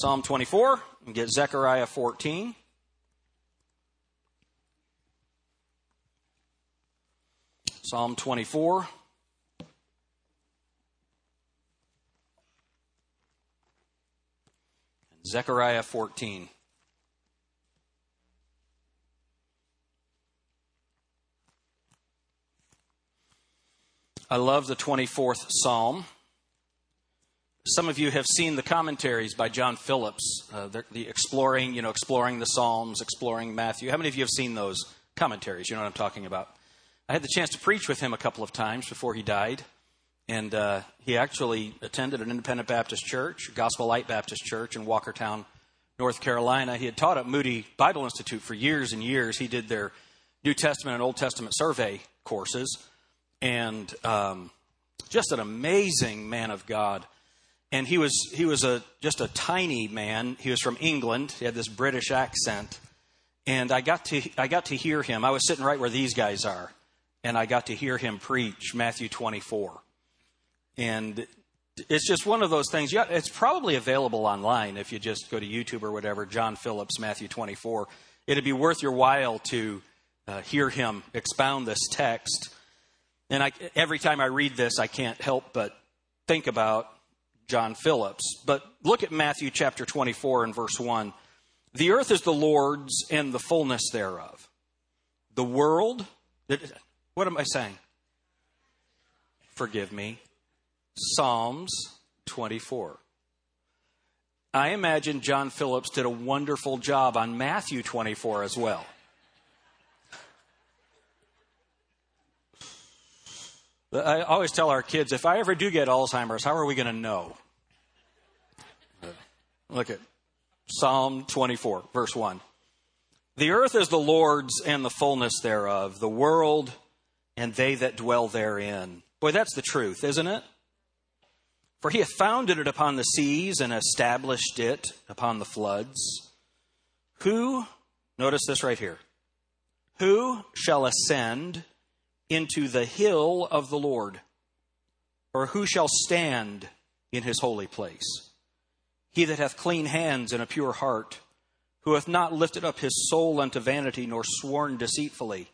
Psalm 24 and get Zechariah 14. Psalm 24. and Zechariah 14. I love the 24th Psalm. Some of you have seen the commentaries by John Phillips, uh, the, the, exploring, you know, exploring the Psalms, exploring Matthew. How many of you have seen those commentaries? You know what I'm talking about. I had the chance to preach with him a couple of times before he died, and uh, he actually attended an independent Baptist church, Gospel Light Baptist Church in Walkertown, North Carolina. He had taught at Moody Bible Institute for years and years. He did their New Testament and Old Testament survey courses and um, just an amazing man of God. And he was he was a just a tiny man. He was from England. He had this British accent, and I got to I got to hear him. I was sitting right where these guys are, and I got to hear him preach Matthew 24. And it's just one of those things. Yeah, it's probably available online if you just go to YouTube or whatever. John Phillips, Matthew 24. It'd be worth your while to uh, hear him expound this text. And I, every time I read this, I can't help but think about John Phillips. But look at Matthew chapter 24 and verse 1. The earth is the Lord's and the fullness thereof. The world, what am I saying? Forgive me. Psalms 24. I imagine John Phillips did a wonderful job on Matthew 24 as well. I always tell our kids if I ever do get Alzheimer's, how are we going to know? Look at Psalm 24, verse 1. The earth is the Lord's and the fullness thereof, the world and they that dwell therein. Boy, that's the truth, isn't it? For he hath founded it upon the seas and established it upon the floods. Who, notice this right here, who shall ascend into the hill of the Lord? Or who shall stand in his holy place? He that hath clean hands and a pure heart, who hath not lifted up his soul unto vanity, nor sworn deceitfully.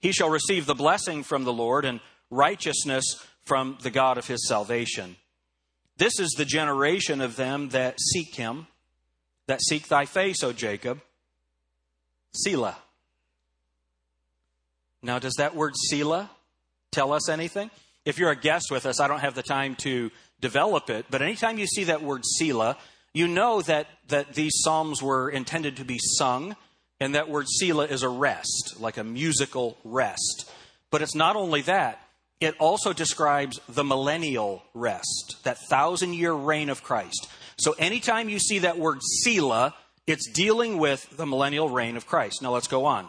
He shall receive the blessing from the Lord and righteousness from the God of his salvation. This is the generation of them that seek him, that seek thy face, O Jacob. Selah. Now, does that word Selah tell us anything? If you're a guest with us, I don't have the time to develop it, but anytime you see that word Selah, you know that, that these psalms were intended to be sung, and that word Selah is a rest, like a musical rest. But it's not only that, it also describes the millennial rest, that thousand year reign of Christ. So anytime you see that word Selah, it's dealing with the millennial reign of Christ. Now let's go on.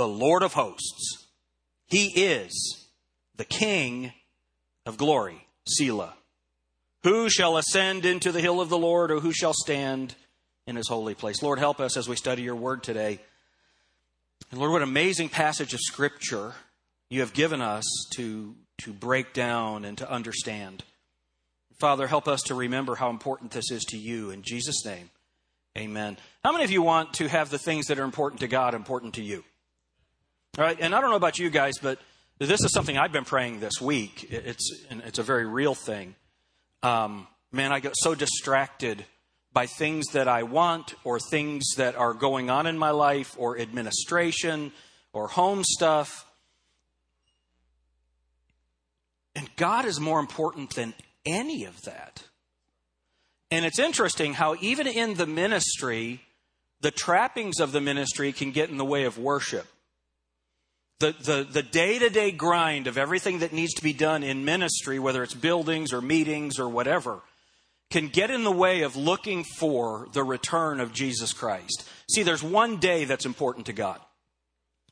The Lord of hosts. He is the King of glory. Selah. Who shall ascend into the hill of the Lord, or who shall stand in his holy place? Lord, help us as we study your word today. And Lord, what an amazing passage of Scripture you have given us to, to break down and to understand. Father, help us to remember how important this is to you. In Jesus' name, amen. How many of you want to have the things that are important to God important to you? All right, and I don't know about you guys, but this is something I've been praying this week. It's it's a very real thing. Um, man, I get so distracted by things that I want or things that are going on in my life or administration or home stuff. And God is more important than any of that. And it's interesting how, even in the ministry, the trappings of the ministry can get in the way of worship the, the, the day-to-day grind of everything that needs to be done in ministry, whether it's buildings or meetings or whatever, can get in the way of looking for the return of Jesus Christ. See, there's one day that's important to God.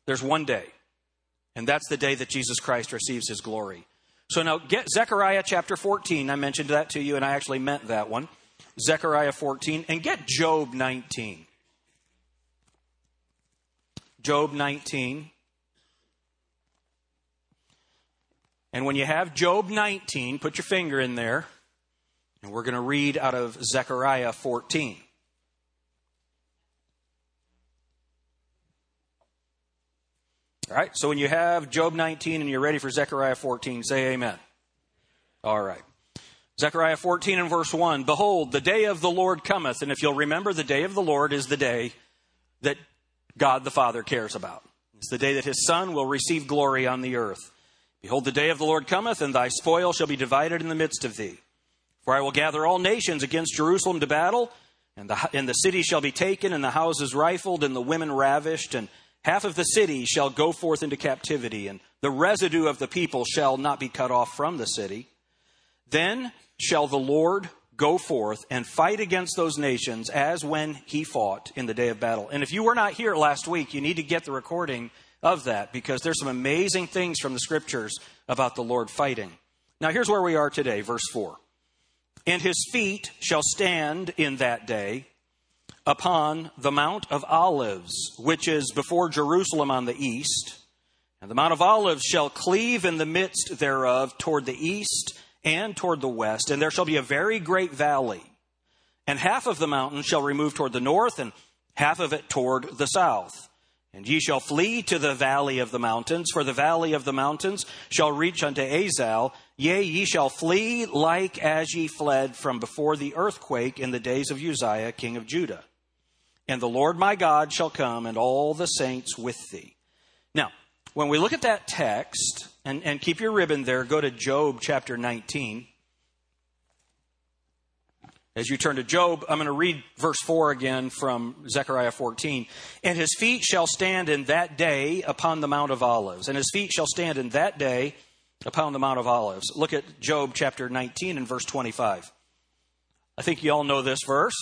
There's one day. And that's the day that Jesus Christ receives his glory. So now get Zechariah chapter 14. I mentioned that to you, and I actually meant that one. Zechariah 14, and get Job 19. Job 19. And when you have Job 19, put your finger in there, and we're going to read out of Zechariah 14. All right, so when you have Job 19 and you're ready for Zechariah 14, say amen. All right. Zechariah 14 and verse 1 Behold, the day of the Lord cometh. And if you'll remember, the day of the Lord is the day that God the Father cares about. It's the day that his Son will receive glory on the earth. Behold, the day of the Lord cometh, and thy spoil shall be divided in the midst of thee. For I will gather all nations against Jerusalem to battle, and the, and the city shall be taken, and the houses rifled, and the women ravished, and half of the city shall go forth into captivity, and the residue of the people shall not be cut off from the city. Then shall the Lord go forth and fight against those nations as when he fought in the day of battle. And if you were not here last week, you need to get the recording of that because there's some amazing things from the scriptures about the Lord fighting. Now, here's where we are today, verse 4. And his feet shall stand in that day upon the Mount of Olives, which is before Jerusalem on the east. And the Mount of Olives shall cleave in the midst thereof toward the east and toward the west, and there shall be a very great valley. And half of the mountain shall remove toward the north, and half of it toward the south. And ye shall flee to the valley of the mountains, for the valley of the mountains shall reach unto Azal. Yea, ye shall flee like as ye fled from before the earthquake in the days of Uzziah, king of Judah. And the Lord my God shall come, and all the saints with thee. Now, when we look at that text, and, and keep your ribbon there, go to Job chapter 19. As you turn to Job, I'm going to read verse 4 again from Zechariah 14. And his feet shall stand in that day upon the Mount of Olives. And his feet shall stand in that day upon the Mount of Olives. Look at Job chapter 19 and verse 25. I think you all know this verse.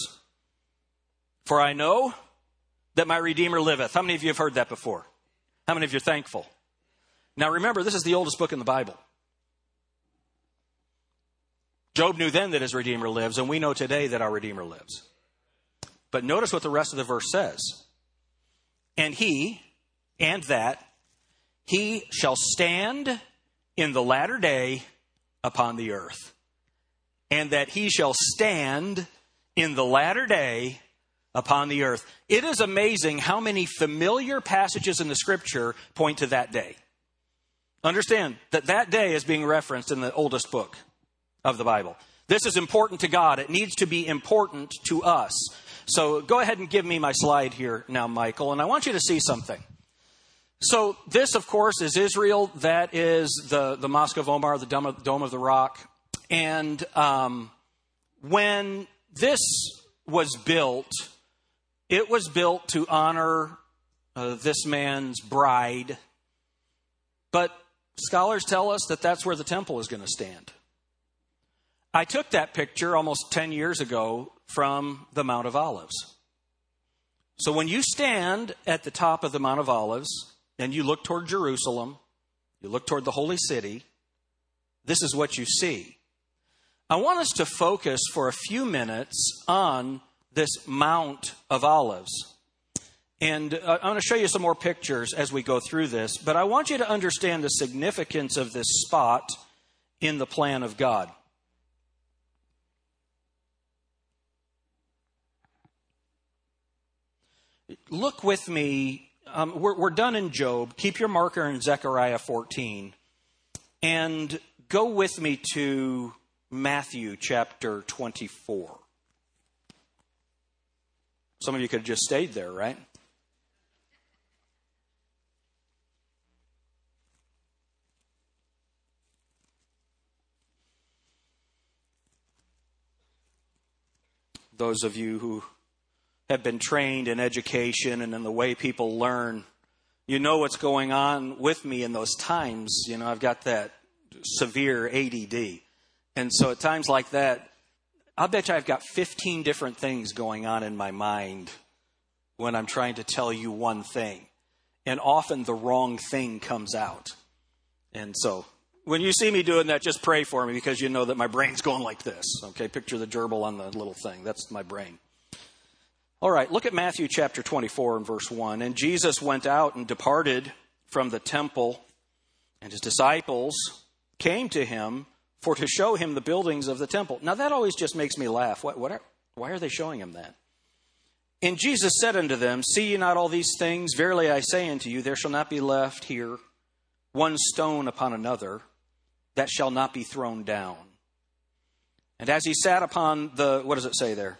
For I know that my Redeemer liveth. How many of you have heard that before? How many of you are thankful? Now remember, this is the oldest book in the Bible. Job knew then that his Redeemer lives, and we know today that our Redeemer lives. But notice what the rest of the verse says. And he, and that, he shall stand in the latter day upon the earth. And that he shall stand in the latter day upon the earth. It is amazing how many familiar passages in the scripture point to that day. Understand that that day is being referenced in the oldest book of the Bible. This is important to God. It needs to be important to us. So go ahead and give me my slide here now, Michael, and I want you to see something. So this, of course, is Israel. That is the, the Mosque of Omar, the Dome of, Dome of the Rock. And um, when this was built, it was built to honor uh, this man's bride. But scholars tell us that that's where the temple is going to stand. I took that picture almost 10 years ago from the Mount of Olives. So when you stand at the top of the Mount of Olives and you look toward Jerusalem, you look toward the holy city, this is what you see. I want us to focus for a few minutes on this Mount of Olives. And uh, I'm going to show you some more pictures as we go through this, but I want you to understand the significance of this spot in the plan of God. Look with me. Um, we're, we're done in Job. Keep your marker in Zechariah 14. And go with me to Matthew chapter 24. Some of you could have just stayed there, right? Those of you who have been trained in education and in the way people learn, you know what's going on with me in those times. You know, I've got that severe ADD. And so at times like that, I'll bet you I've got 15 different things going on in my mind when I'm trying to tell you one thing. And often the wrong thing comes out. And so when you see me doing that, just pray for me because you know that my brain's going like this. Okay, picture the gerbil on the little thing. That's my brain. All right, look at Matthew chapter 24 and verse 1. And Jesus went out and departed from the temple, and his disciples came to him for to show him the buildings of the temple. Now, that always just makes me laugh. What, what are, why are they showing him that? And Jesus said unto them, See ye not all these things? Verily I say unto you, there shall not be left here one stone upon another that shall not be thrown down. And as he sat upon the, what does it say there?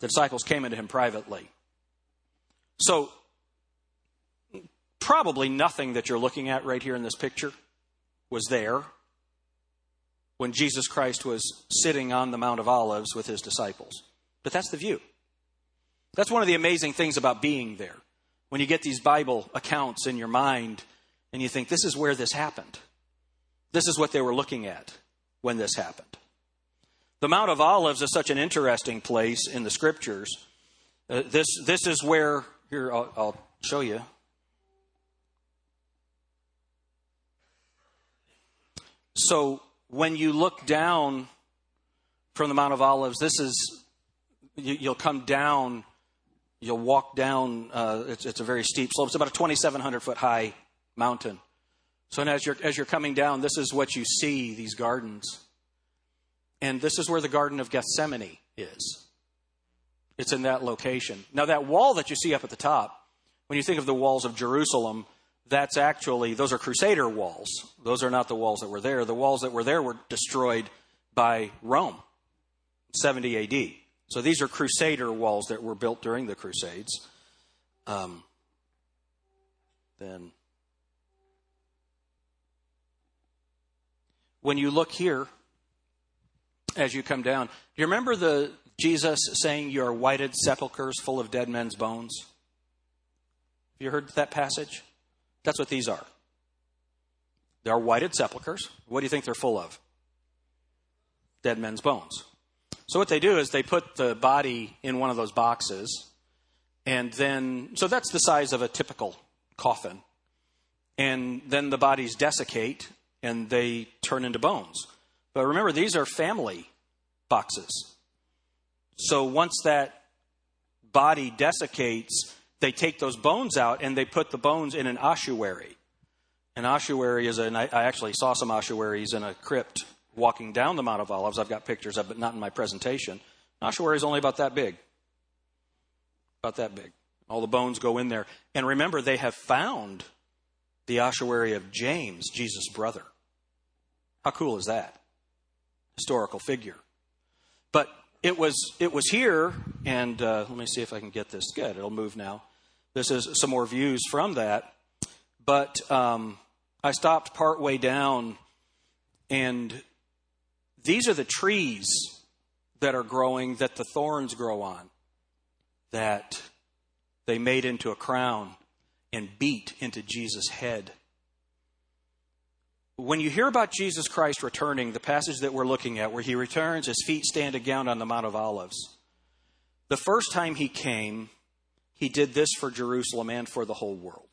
The disciples came into him privately. So, probably nothing that you're looking at right here in this picture was there when Jesus Christ was sitting on the Mount of Olives with his disciples. But that's the view. That's one of the amazing things about being there. When you get these Bible accounts in your mind and you think, this is where this happened. This is what they were looking at when this happened. The Mount of Olives is such an interesting place in the scriptures. Uh, this, this is where, here, I'll, I'll show you. So when you look down from the Mount of Olives, this is, you, will come down, you'll walk down, uh, it's, it's, a very steep slope. It's about a 2,700 foot high mountain. So as you're, as you're coming down, this is what you see, these gardens. And this is where the Garden of Gethsemane is. It's in that location. Now, that wall that you see up at the top, when you think of the walls of Jerusalem, that's actually, those are Crusader walls. Those are not the walls that were there. The walls that were there were destroyed by Rome, 70 AD. So these are Crusader walls that were built during the Crusades. Um, then, when you look here, as you come down, do you remember the Jesus saying, "You are whited sepulchres full of dead men's bones"? Have you heard that passage? That's what these are. They are whited sepulchres. What do you think they're full of? Dead men's bones. So what they do is they put the body in one of those boxes, and then so that's the size of a typical coffin. And then the bodies desiccate and they turn into bones. But remember, these are family boxes. So once that body desiccates, they take those bones out and they put the bones in an ossuary. An ossuary is an, I actually saw some ossuaries in a crypt walking down the Mount of Olives. I've got pictures of it, but not in my presentation. An ossuary is only about that big. About that big. All the bones go in there. And remember, they have found the ossuary of James, Jesus' brother. How cool is that? Historical figure. But it was it was here, and uh, let me see if I can get this. Good, it'll move now. This is some more views from that. But um, I stopped part way down, and these are the trees that are growing that the thorns grow on, that they made into a crown and beat into Jesus' head. When you hear about Jesus Christ returning, the passage that we're looking at, where he returns, his feet stand again on the Mount of Olives, the first time he came, he did this for Jerusalem and for the whole world.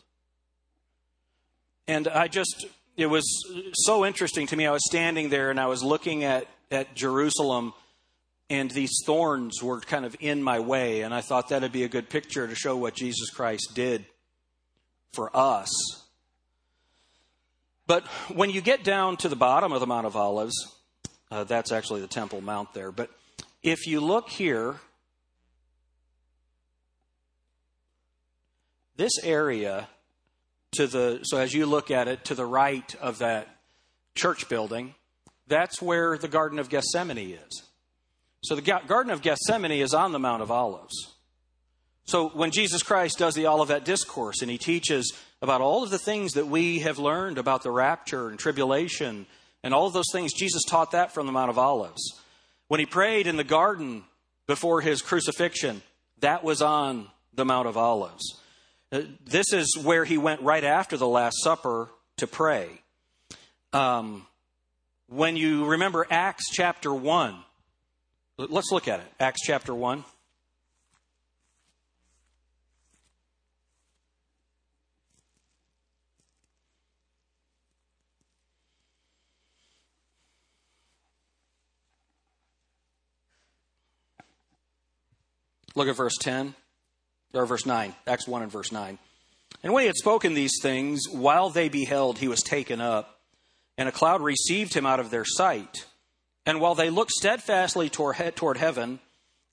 And I just, it was so interesting to me. I was standing there and I was looking at, at Jerusalem, and these thorns were kind of in my way. And I thought that'd be a good picture to show what Jesus Christ did for us but when you get down to the bottom of the Mount of Olives, uh, that's actually the Temple Mount there. But if you look here, this area to the so as you look at it to the right of that church building, that's where the Garden of Gethsemane is. So the Garden of Gethsemane is on the Mount of Olives. So when Jesus Christ does the Olivet Discourse and he teaches about all of the things that we have learned about the rapture and tribulation and all those things, Jesus taught that from the Mount of Olives. When he prayed in the garden before his crucifixion, that was on the Mount of Olives. Uh, this is where he went right after the Last Supper to pray. Um, when you remember Acts chapter 1, let's look at it. Acts chapter 1. Look at verse 10, or verse 9, Acts 1 and verse 9. And when he had spoken these things, while they beheld, he was taken up, and a cloud received him out of their sight. And while they looked steadfastly toward, heaven,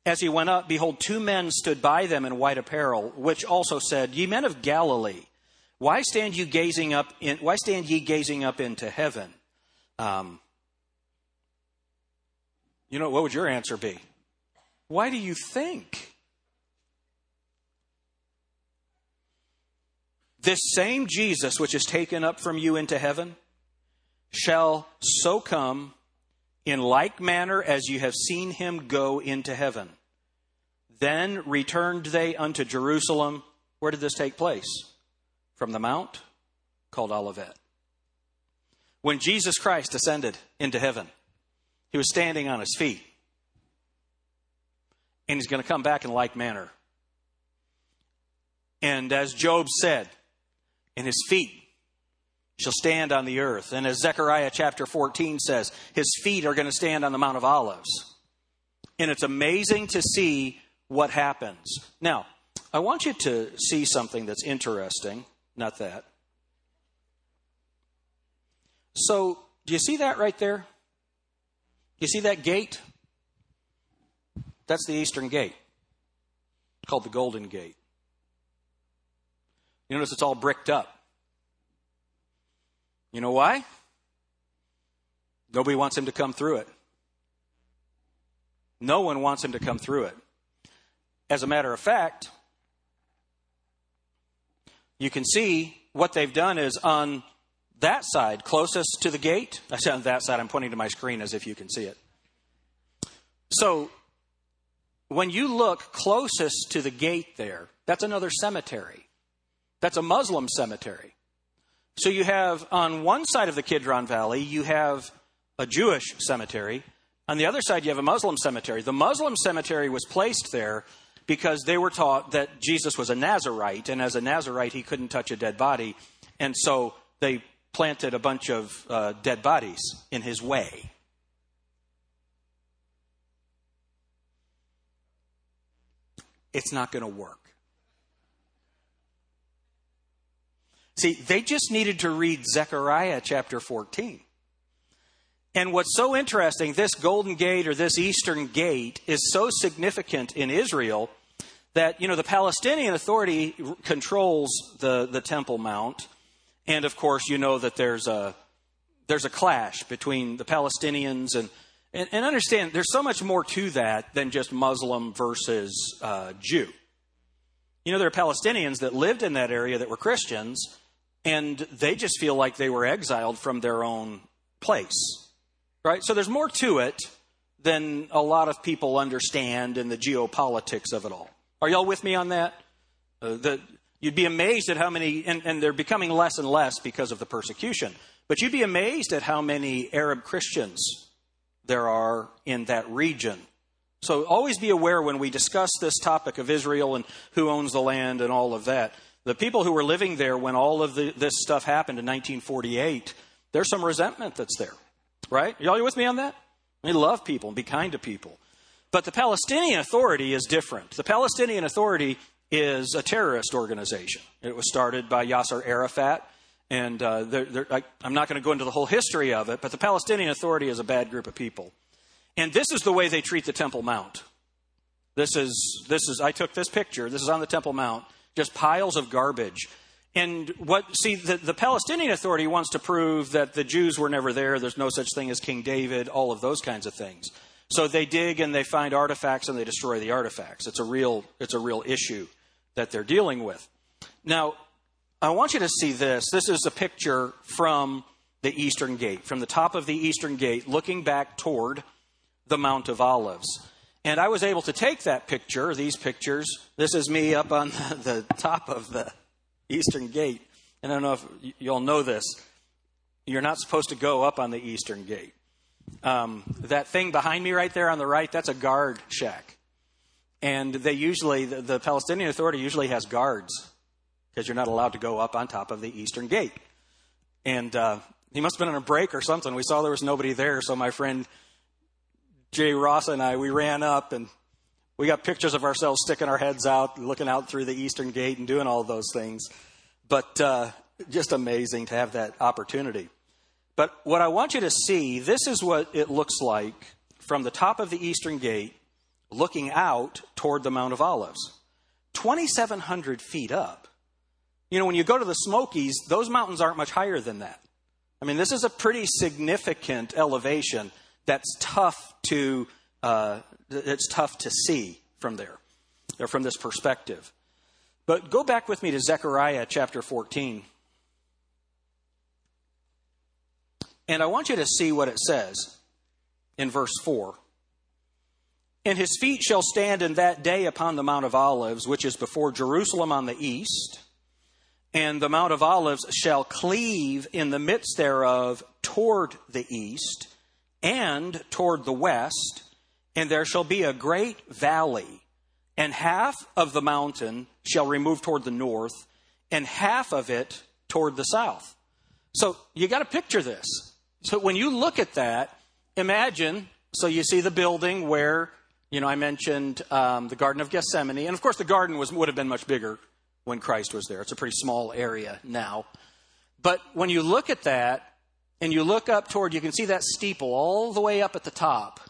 as he went up, behold, two men stood by them in white apparel, which also said, Ye men of Galilee, why stand you gazing up? In, why stand ye gazing up into heaven? Um, you know, what would your answer be? Why do you think? This same Jesus, which is taken up from you into heaven, shall so come in like manner as you have seen him go into heaven. Then returned they unto Jerusalem. Where did this take place? From the mount called Olivet. When Jesus Christ ascended into heaven, he was standing on his feet and he's going to come back in like manner. And as Job said, in his feet shall stand on the earth. And as Zechariah chapter 14 says, his feet are going to stand on the Mount of Olives. And it's amazing to see what happens. Now, I want you to see something that's interesting. Not that. So, do you see that right there? You see that gate? That's the eastern gate, called the Golden Gate. You notice it's all bricked up. You know why? Nobody wants him to come through it. No one wants him to come through it. As a matter of fact, you can see what they've done is on that side, closest to the gate. I said on that side, I'm pointing to my screen as if you can see it. So when you look closest to the gate there, that's another cemetery. That's a Muslim cemetery. So you have on one side of the Kidron Valley, you have a Jewish cemetery. On the other side, you have a Muslim cemetery. The Muslim cemetery was placed there because they were taught that Jesus was a Nazarite, and as a Nazarite, he couldn't touch a dead body. And so they planted a bunch of uh, dead bodies in his way. it's not going to work. See, they just needed to read Zechariah chapter 14. And what's so interesting, this Golden Gate or this Eastern Gate is so significant in Israel that, you know, the Palestinian Authority controls the, the Temple Mount. And of course, you know that there's a, there's a clash between the Palestinians and and, and understand, there's so much more to that than just Muslim versus uh, Jew. You know, there are Palestinians that lived in that area that were Christians, and they just feel like they were exiled from their own place. Right? So there's more to it than a lot of people understand in the geopolitics of it all. Are y'all with me on that? Uh, the, you'd be amazed at how many, and, and they're becoming less and less because of the persecution, but you'd be amazed at how many Arab Christians there are in that region. So always be aware when we discuss this topic of Israel and who owns the land and all of that. The people who were living there when all of the, this stuff happened in 1948, there's some resentment that's there, right? Y'all with me on that? We love people and be kind to people. But the Palestinian Authority is different. The Palestinian Authority is a terrorist organization. It was started by Yasser Arafat and uh, they're, they're, I, I'm not going to go into the whole history of it, but the Palestinian Authority is a bad group of people. And this is the way they treat the Temple Mount. This is, this is, I took this picture. This is on the Temple Mount. Just piles of garbage. And what, see, the, the Palestinian Authority wants to prove that the Jews were never there. There's no such thing as King David, all of those kinds of things. So they dig and they find artifacts and they destroy the artifacts. It's a real, it's a real issue that they're dealing with. Now, I want you to see this. This is a picture from the eastern gate, from the top of the eastern gate, looking back toward the Mount of Olives. And I was able to take that picture, these pictures. This is me up on the, top of the eastern gate. And I don't know if you all know this. You're not supposed to go up on the eastern gate. Um, that thing behind me right there on the right, that's a guard shack. And they usually, the, the Palestinian Authority usually has guards because you're not allowed to go up on top of the eastern gate. And uh, he must have been on a break or something. We saw there was nobody there, so my friend Jay Ross and I, we ran up and we got pictures of ourselves sticking our heads out, looking out through the eastern gate and doing all those things. But uh, just amazing to have that opportunity. But what I want you to see, this is what it looks like from the top of the eastern gate looking out toward the Mount of Olives. 2,700 feet up. You know, when you go to the Smokies, those mountains aren't much higher than that. I mean, this is a pretty significant elevation that's tough to uh, it's tough to see from there, or from this perspective. But go back with me to Zechariah chapter 14. And I want you to see what it says in verse 4. And his feet shall stand in that day upon the Mount of Olives, which is before Jerusalem on the east. And the Mount of Olives shall cleave in the midst thereof toward the east and toward the west. And there shall be a great valley. And half of the mountain shall remove toward the north, and half of it toward the south. So you got to picture this. So when you look at that, imagine so you see the building where you know, I mentioned um, the Garden of Gethsemane, and of course, the garden was, would have been much bigger when Christ was there. It's a pretty small area now. But when you look at that, and you look up toward, you can see that steeple all the way up at the top.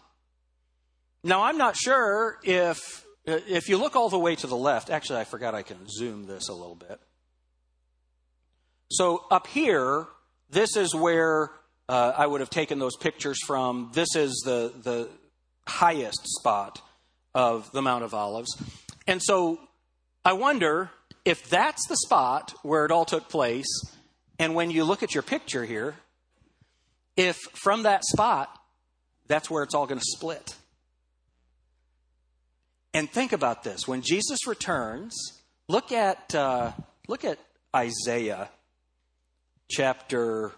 Now, I'm not sure if if you look all the way to the left. Actually, I forgot I can zoom this a little bit. So up here, this is where uh, I would have taken those pictures from. This is the the highest spot of the Mount of Olives. And so I wonder if that's the spot where it all took place. And when you look at your picture here, if from that spot, that's where it's all going to split. And think about this: when Jesus returns, look at uh, look at Isaiah chapter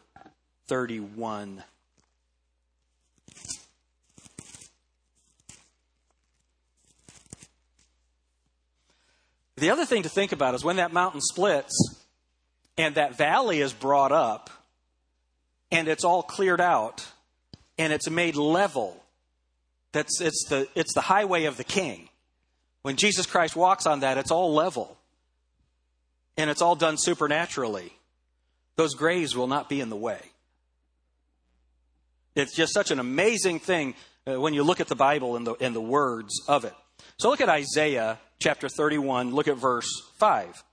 thirty-one. The other thing to think about is when that mountain splits and that valley is brought up and it's all cleared out and it's made level. That's it's the it's the highway of the king. When Jesus Christ walks on that, it's all level. And it's all done supernaturally. Those graves will not be in the way. It's just such an amazing thing uh, when you look at the Bible and the, and the words of it. So look at Isaiah chapter 31, look at verse 5.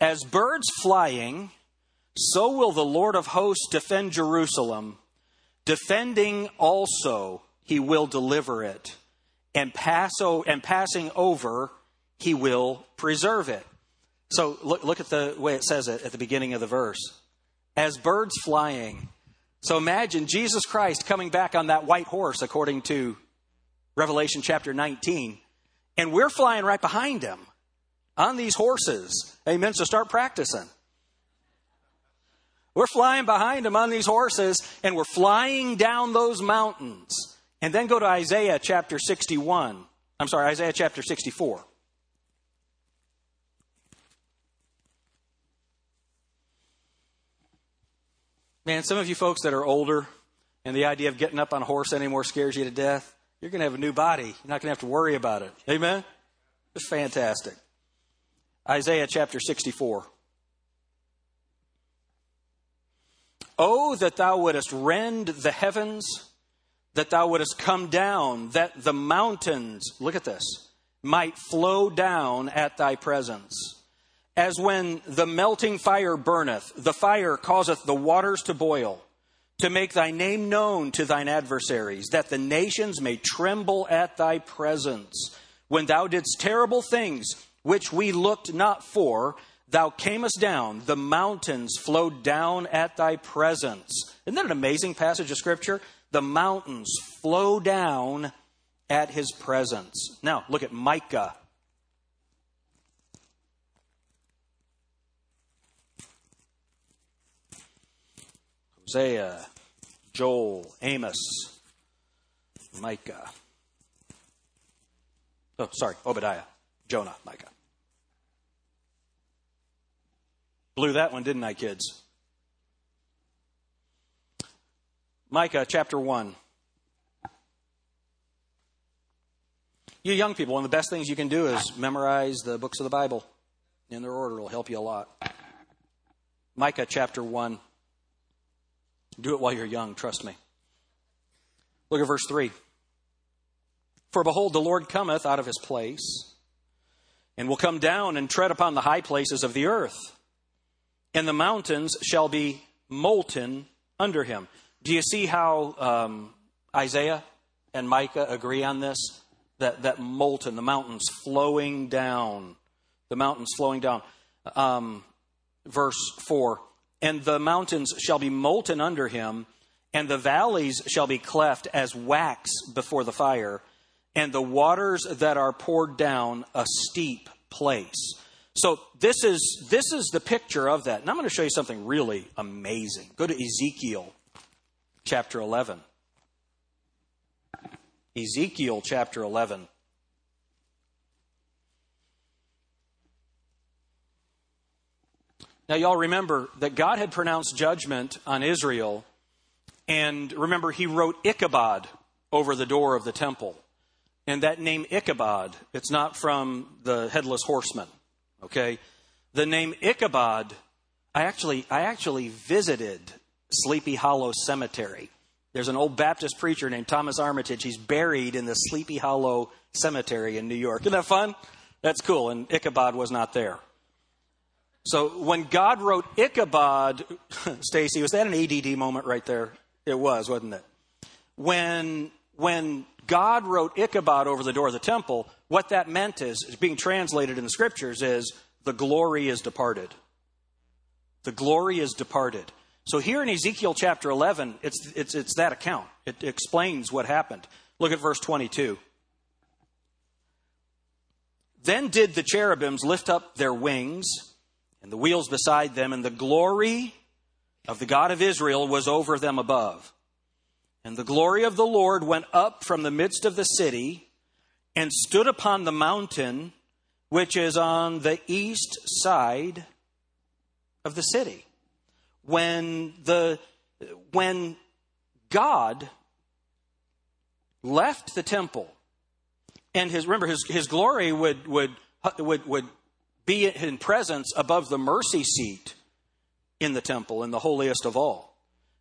As birds flying, so will the Lord of hosts defend Jerusalem. Defending also, he will deliver it. And, pass o- and passing over, he will preserve it. So look, look at the way it says it at the beginning of the verse. As birds flying. So imagine Jesus Christ coming back on that white horse, according to Revelation chapter 19. And we're flying right behind him on these horses. Amen. So start practicing. We're flying behind him on these horses, and we're flying down those mountains. And then go to Isaiah chapter 61. I'm sorry, Isaiah chapter 64. Man, some of you folks that are older and the idea of getting up on a horse anymore scares you to death. You're going to have a new body. You're not going to have to worry about it. Amen? It's fantastic. Isaiah chapter 64. Oh, that thou wouldest rend the heavens, that thou wouldest come down, that the mountains, look at this, might flow down at thy presence. As when the melting fire burneth, the fire causeth the waters to boil to make thy name known to thine adversaries, that the nations may tremble at thy presence. When thou didst terrible things which we looked not for, thou camest down, the mountains flowed down at thy presence. Isn't that an amazing passage of Scripture? The mountains flow down at his presence. Now, look at Micah. Hosea Joel, Amos, Micah. Oh, sorry, Obadiah, Jonah, Micah. Blew that one, didn't I, kids? Micah chapter 1. You young people, one of the best things you can do is memorize the books of the Bible in their order. It'll help you a lot. Micah chapter 1. Do it while you're young, trust me. Look at verse 3. For behold, the Lord cometh out of his place, and will come down and tread upon the high places of the earth, and the mountains shall be molten under him. Do you see how um, Isaiah and Micah agree on this? That, that molten, the mountains flowing down, the mountains flowing down. Um, verse 4 And the mountains shall be molten under him, and the valleys shall be cleft as wax before the fire, and the waters that are poured down a steep place. So this is this is the picture of that. And I'm going to show you something really amazing. Go to Ezekiel chapter 11. Ezekiel chapter 11. Now, y'all remember that God had pronounced judgment on Israel, and remember, he wrote Ichabod over the door of the temple. And that name Ichabod, it's not from the headless horseman, okay? The name Ichabod, I actually, I actually visited Sleepy Hollow Cemetery. There's an old Baptist preacher named Thomas Armitage. He's buried in the Sleepy Hollow Cemetery in New York. Isn't that fun? That's cool. And Ichabod was not there. So when God wrote Ichabod, Stacy, was that an ADD moment right there? It was, wasn't it? When when God wrote Ichabod over the door of the temple, what that meant is, is being translated in the scriptures is the glory is departed. The glory is departed. So here in Ezekiel chapter 11, it's, it's, it's that account. It explains what happened. Look at verse 22. Then did the cherubims lift up their wings and the wheels beside them, and the glory of the God of Israel was over them above. And the glory of the Lord went up from the midst of the city and stood upon the mountain which is on the east side of the city. When the when God left the temple and his remember his, his glory would would would would be in presence above the mercy seat in the temple in the holiest of all.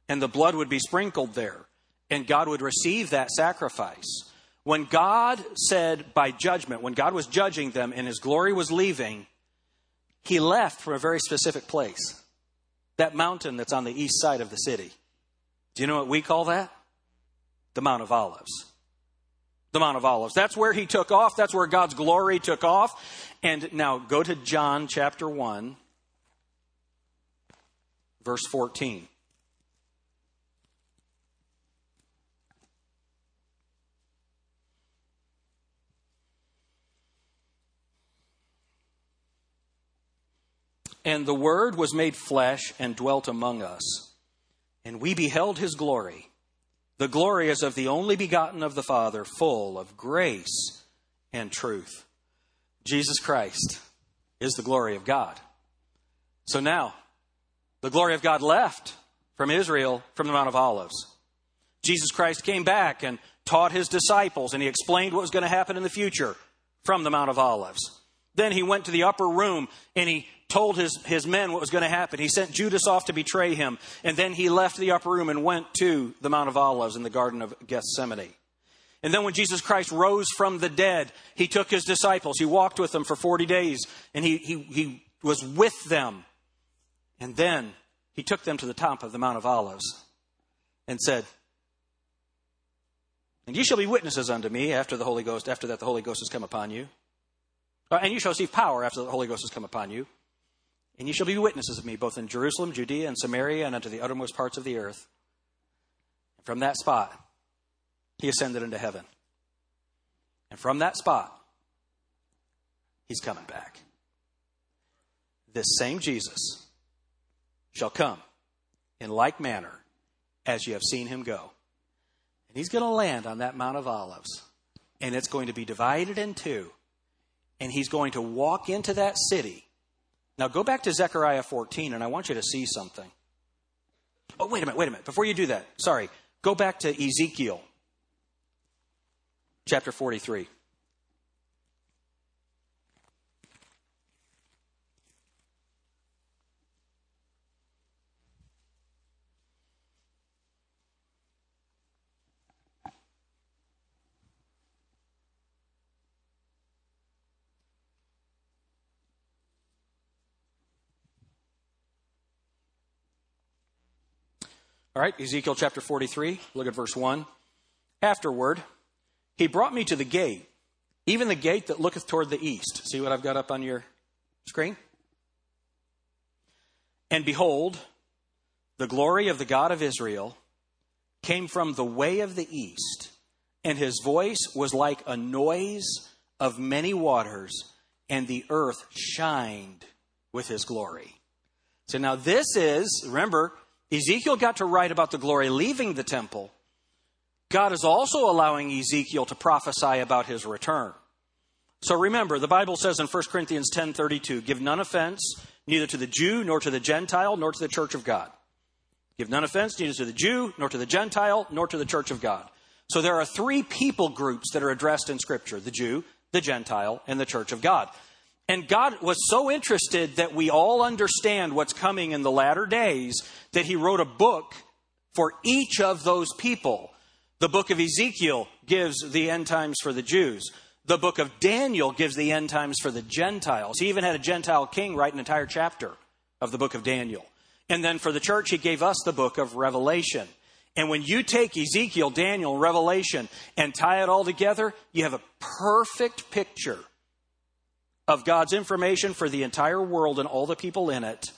And the blood would be sprinkled there and God would receive that sacrifice when God said by judgment when God was judging them and his glory was leaving he left from a very specific place that mountain that's on the east side of the city. Do you know what we call that? The Mount of Olives. The Mount of Olives. That's where he took off. That's where God's glory took off. And now go to John chapter 1, verse 14. And the Word was made flesh and dwelt among us. And we beheld his glory. The glory is of the only begotten of the Father, full of grace and truth. Jesus Christ is the glory of God. So now, the glory of God left from Israel from the Mount of Olives. Jesus Christ came back and taught his disciples, and he explained what was going to happen in the future from the Mount of Olives. Then he went to the upper room and he told his, his men what was going to happen. He sent Judas off to betray him, and then he left the upper room and went to the Mount of Olives in the Garden of Gethsemane. And then when Jesus Christ rose from the dead, he took his disciples, he walked with them for 40 days, and he, he, he was with them. And then he took them to the top of the Mount of Olives and said, And ye shall be witnesses unto me after the Holy Ghost, after that the Holy Ghost has come upon you. Uh, and you shall receive power after the Holy Ghost has come upon you. And you shall be witnesses of me, both in Jerusalem, Judea, and Samaria, and unto the uttermost parts of the earth. And from that spot, he ascended into heaven. And from that spot, he's coming back. This same Jesus shall come in like manner as you have seen him go. And he's going to land on that Mount of Olives, and it's going to be divided in two. And he's going to walk into that city. Now go back to Zechariah 14, and I want you to see something. Oh, wait a minute, wait a minute. Before you do that, sorry, go back to Ezekiel chapter 43. All right, Ezekiel chapter 43, look at verse 1. Afterward, he brought me to the gate, even the gate that looketh toward the east. See what I've got up on your screen? And behold, the glory of the God of Israel came from the way of the east, and his voice was like a noise of many waters, and the earth shined with his glory. So now this is, remember, Ezekiel got to write about the glory leaving the temple. God is also allowing Ezekiel to prophesy about his return. So remember, the Bible says in 1 Corinthians 10:32, "Give none offense neither to the Jew nor to the Gentile nor to the church of God." Give none offense neither to the Jew nor to the Gentile nor to the church of God. So there are three people groups that are addressed in scripture, the Jew, the Gentile, and the church of God. And God was so interested that we all understand what's coming in the latter days that He wrote a book for each of those people. The book of Ezekiel gives the end times for the Jews. The book of Daniel gives the end times for the Gentiles. He even had a Gentile king write an entire chapter of the book of Daniel. And then for the church, he gave us the book of Revelation. And when you take Ezekiel, Daniel, Revelation, and tie it all together, you have a perfect picture of God's information for the entire world and all the people in it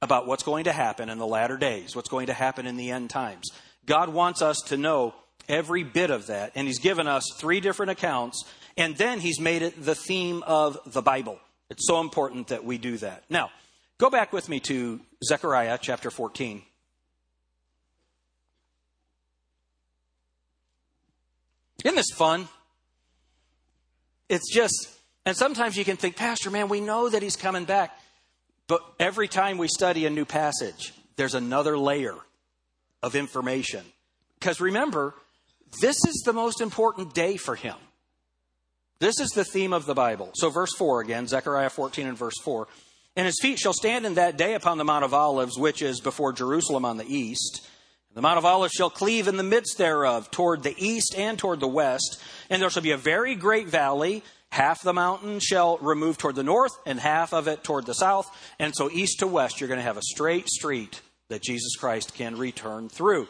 about what's going to happen in the latter days, what's going to happen in the end times. God wants us to know every bit of that, and He's given us three different accounts, and then He's made it the theme of the Bible. It's so important that we do that. Now, go back with me to Zechariah chapter 14. Isn't this fun? It's just and sometimes you can think, Pastor, man, we know that he's coming back. But every time we study a new passage, there's another layer of information. Because remember, this is the most important day for him. This is the theme of the Bible. So, verse 4 again, Zechariah 14 and verse 4. And his feet shall stand in that day upon the Mount of Olives, which is before Jerusalem on the east. The Mount of Olives shall cleave in the midst thereof, toward the east and toward the west. And there shall be a very great valley half the mountain shall remove toward the north and half of it toward the south. And so east to west, you're going to have a straight street that Jesus Christ can return through.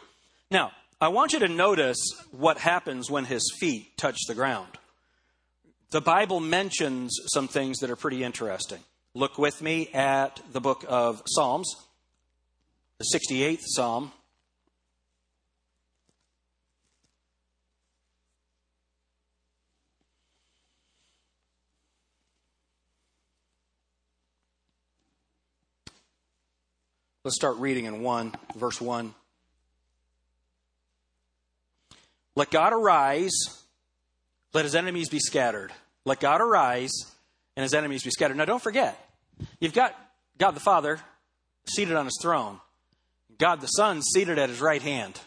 Now, I want you to notice what happens when his feet touch the ground. The Bible mentions some things that are pretty interesting. Look with me at the book of Psalms, the 68th Psalm. Let's start reading in 1, verse 1. Let God arise, let his enemies be scattered. Let God arise and his enemies be scattered. Now don't forget, you've got God the Father seated on his throne, God the Son seated at his right hand.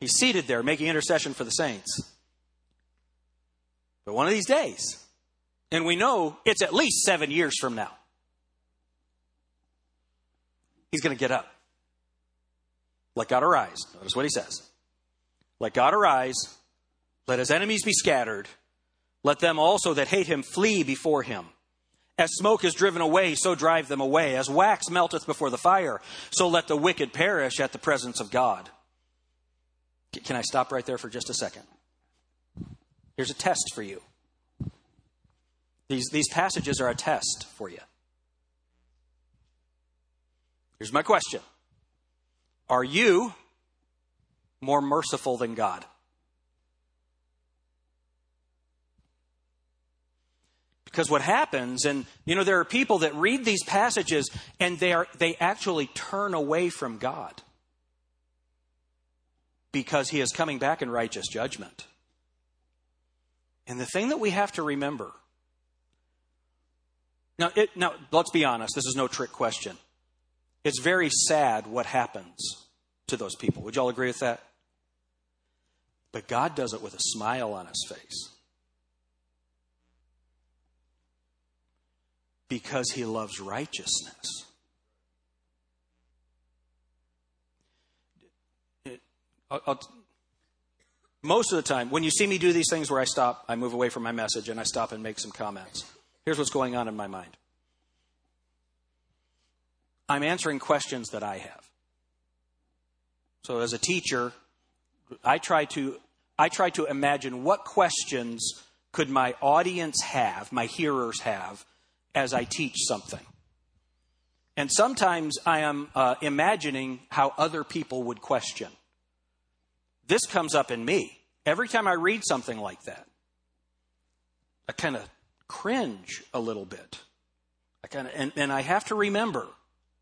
He's seated there making intercession for the saints. But one of these days, and we know it's at least seven years from now, he's going to get up. Let God arise. Notice what he says. Let God arise. Let his enemies be scattered. Let them also that hate him flee before him. As smoke is driven away, so drive them away. As wax melteth before the fire, so let the wicked perish at the presence of God. Can I stop right there for just a second? Here's a test for you. These, these passages are a test for you. Here's my question Are you more merciful than God? Because what happens, and you know, there are people that read these passages and they are they actually turn away from God. because he is coming back in righteous judgment. And the thing that we have to remember now, it, now, let's be honest, this is no trick question. It's very sad what happens to those people. Would y'all agree with that? But God does it with a smile on his face. Because he loves righteousness. I'll, I'll, most of the time, when you see me do these things where I stop, I move away from my message and I stop and make some comments. Here's what's going on in my mind I'm answering questions that I have. So, as a teacher, I try to, I try to imagine what questions could my audience have, my hearers have, as I teach something. And sometimes I am uh, imagining how other people would question. This comes up in me. Every time I read something like that, I kind of cringe a little bit. I kind of, and, and I have to remember,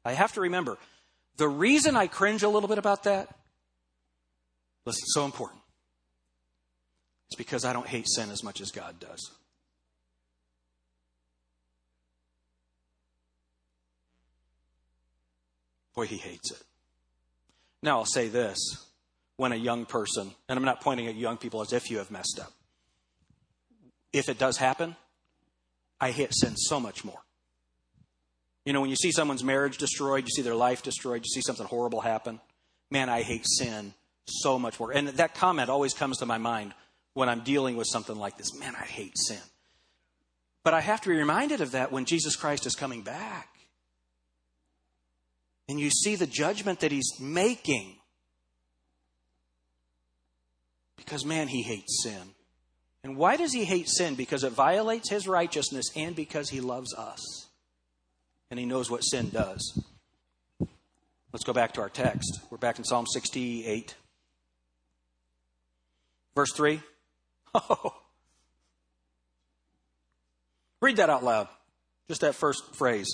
I have to remember, the reason I cringe a little bit about that, listen, so important. It's because I don't hate sin as much as God does. Boy, he hates it. Now, I'll say this when a young person, and I'm not pointing at young people as if you have messed up. If it does happen, I hate sin so much more. You know, when you see someone's marriage destroyed, you see their life destroyed, you see something horrible happen, man, I hate sin so much more. And that comment always comes to my mind when I'm dealing with something like this. Man, I hate sin. But I have to be reminded of that when Jesus Christ is coming back. And you see the judgment that he's making because, man, he hates sin. And why does he hate sin? Because it violates his righteousness and because he loves us. And he knows what sin does. Let's go back to our text. We're back in Psalm 68. Verse 3. Oh. Read that out loud. Just that first phrase.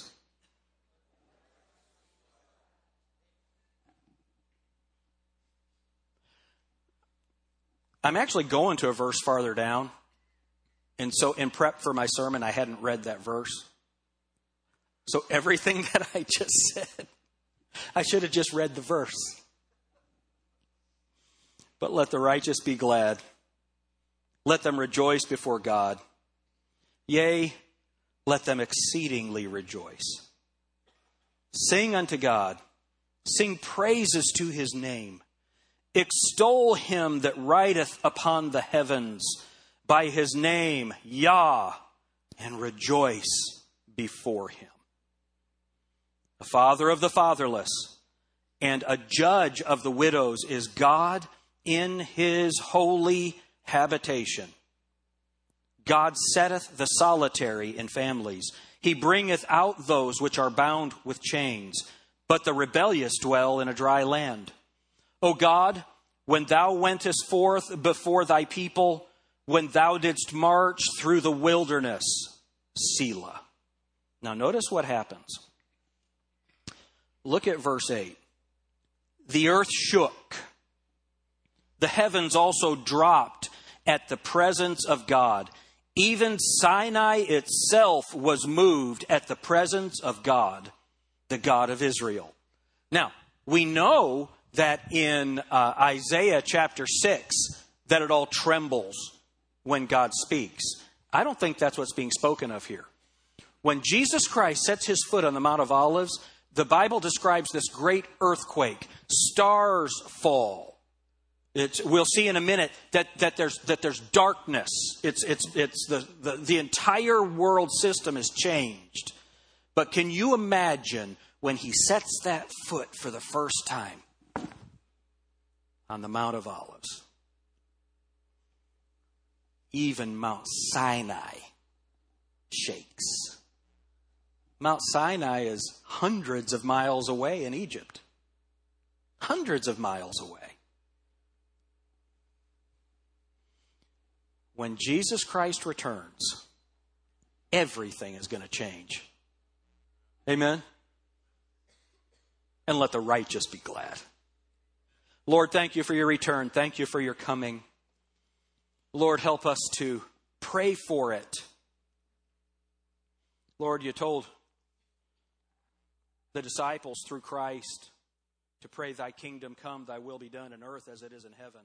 I'm actually going to a verse farther down. And so, in prep for my sermon, I hadn't read that verse. So, everything that I just said, I should have just read the verse. But let the righteous be glad. Let them rejoice before God. Yea, let them exceedingly rejoice. Sing unto God. Sing praises to his name. Extol him that rideth upon the heavens by his name, Yah, and rejoice before him. The father of the fatherless and a judge of the widows is God in his holy habitation. God setteth the solitary in families. He bringeth out those which are bound with chains, but the rebellious dwell in a dry land. O God, when thou wentest forth before thy people, when thou didst march through the wilderness, Selah. Now, notice what happens. Look at verse 8. The earth shook, the heavens also dropped at the presence of God. Even Sinai itself was moved at the presence of God, the God of Israel. Now, we know that in uh, Isaiah chapter 6 that it all trembles when God speaks. I don't think that's what's being spoken of here. When Jesus Christ sets his foot on the Mount of Olives, the Bible describes this great earthquake. Stars fall. It's, we'll see in a minute that, that, there's, that there's darkness. It's, it's, it's the, the, the entire world system is changed. But can you imagine when he sets that foot for the first time? on the Mount of Olives. Even Mount Sinai shakes. Mount Sinai is hundreds of miles away in Egypt. Hundreds of miles away. When Jesus Christ returns, everything is going to change. Amen? And let the righteous be glad. Lord, thank you for your return. Thank you for your coming. Lord, help us to pray for it. Lord, you told the disciples through Christ to pray, Thy kingdom come, Thy will be done in earth as it is in heaven.